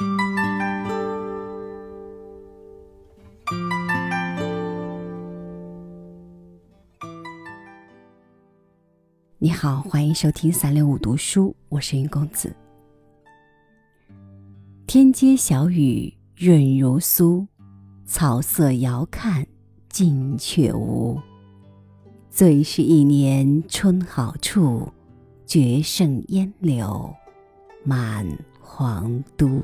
你好，欢迎收听三六五读书，我是云公子。天街小雨润如酥，草色遥看近却无。最是一年春好处，绝胜烟柳满皇都。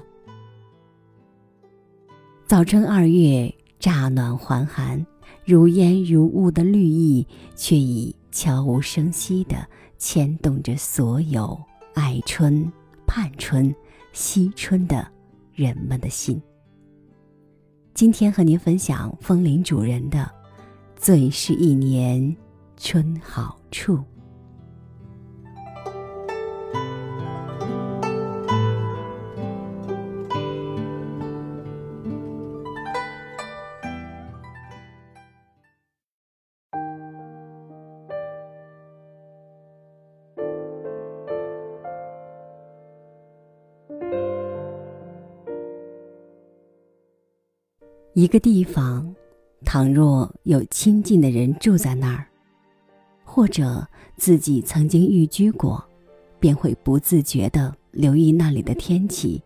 早春二月，乍暖还寒，如烟如雾的绿意，却已。悄无声息地牵动着所有爱春、盼春、惜春的人们的心。今天和您分享风铃主人的“最是一年春好处”。一个地方，倘若有亲近的人住在那儿，或者自己曾经寓居过，便会不自觉地留意那里的天气，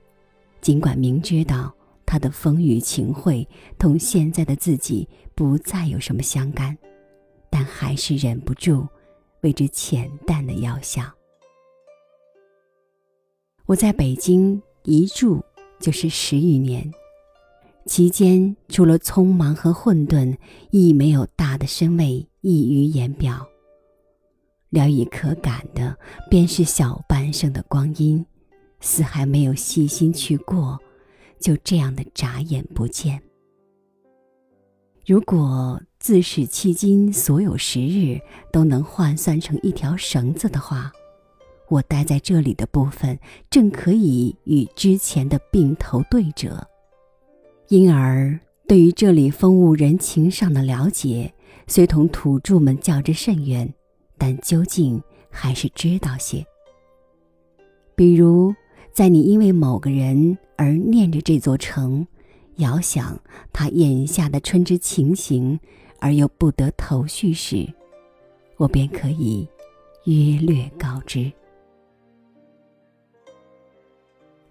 尽管明知道它的风雨情会同现在的自己不再有什么相干，但还是忍不住为之浅淡的遥想。我在北京一住就是十余年。其间除了匆忙和混沌，亦没有大的身位溢于言表。聊以可感的，便是小半生的光阴，似还没有细心去过，就这样的眨眼不见。如果自始迄今所有时日都能换算成一条绳子的话，我待在这里的部分，正可以与之前的并头对折。因而，对于这里风物人情上的了解，虽同土著们较之甚远，但究竟还是知道些。比如，在你因为某个人而念着这座城，遥想他眼下的春之情形，而又不得头绪时，我便可以约略告知。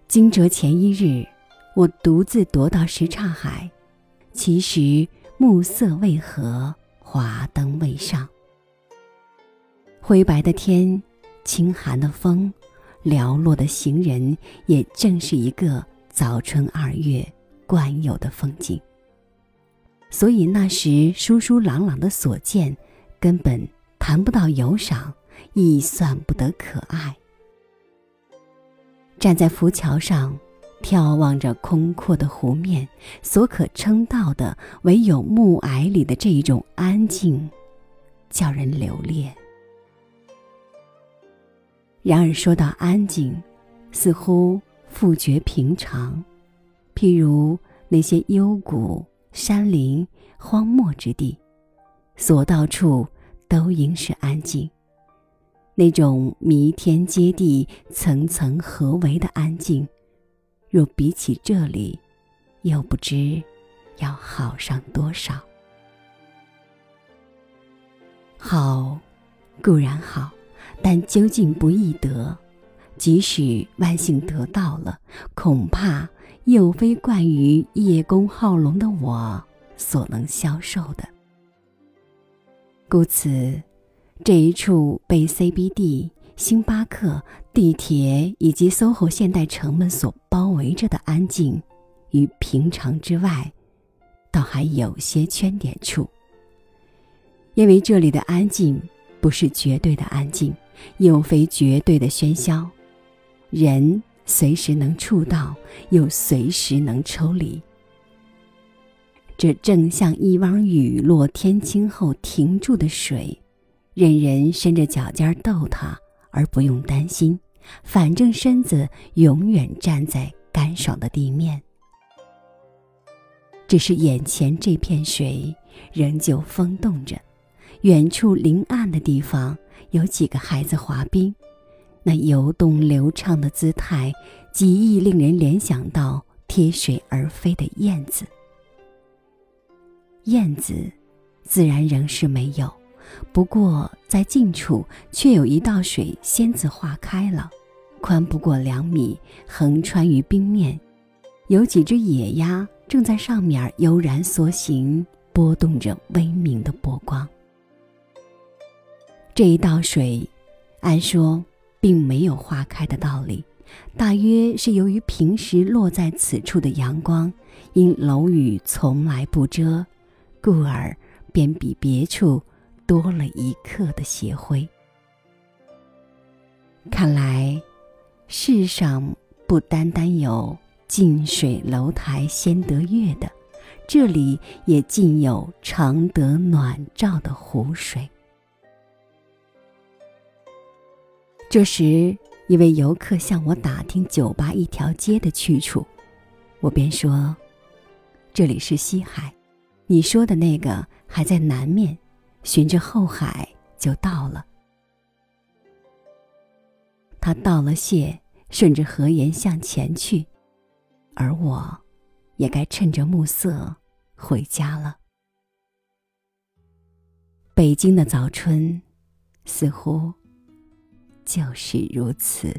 惊蛰前一日。我独自踱到什刹海，其实暮色未合，华灯未上。灰白的天，清寒的风，寥落的行人，也正是一个早春二月惯有的风景。所以那时疏疏朗朗的所见，根本谈不到有赏，亦算不得可爱。站在浮桥上。眺望着空阔的湖面，所可称道的唯有暮霭里的这一种安静，叫人留恋。然而说到安静，似乎复觉平常。譬如那些幽谷、山林、荒漠之地，所到处都应是安静。那种弥天接地、层层合围的安静。若比起这里，又不知要好上多少。好，固然好，但究竟不易得。即使万幸得到了，恐怕又非惯于叶公好龙的我所能消受的。故此，这一处被 CBD。星巴克、地铁以及 SOHO 现代城们所包围着的安静，与平常之外，倒还有些圈点处。因为这里的安静不是绝对的安静，又非绝对的喧嚣，人随时能触到，又随时能抽离。这正像一汪雨落天青后停住的水，任人伸着脚尖逗它。而不用担心，反正身子永远站在干爽的地面。只是眼前这片水仍旧风动着，远处临岸的地方有几个孩子滑冰，那游动流畅的姿态，极易令人联想到贴水而飞的燕子。燕子，自然仍是没有，不过在近处却有一道水仙子化开了，宽不过两米，横穿于冰面，有几只野鸭正在上面悠然梭行，波动着微明的波光。这一道水，按说并没有化开的道理，大约是由于平时落在此处的阳光，因楼宇从来不遮，故而便比别处多了一刻的斜晖。看来，世上不单单有近水楼台先得月的，这里也尽有常得暖照的湖水。这时，一位游客向我打听酒吧一条街的去处，我便说：“这里是西海，你说的那个还在南面，循着后海就到了。”他道了谢，顺着河沿向前去，而我，也该趁着暮色回家了。北京的早春，似乎。就是如此。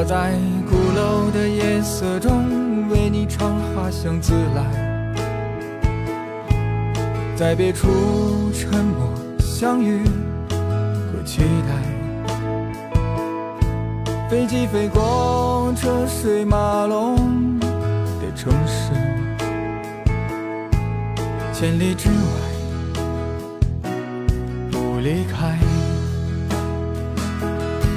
我在鼓楼的夜色中为你唱花香自来，在别处沉默相遇和期待。飞机飞过车水马龙的城市，千里之外不离开，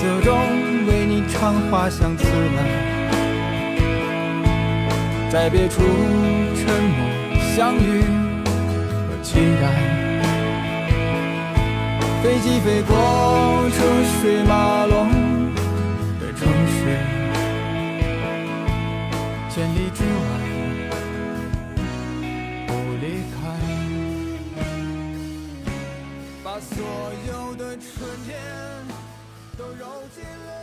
色中，为你唱花香自来，在别处沉默相遇和期待。飞机飞过车水马龙的城市，千里之外。揉进了。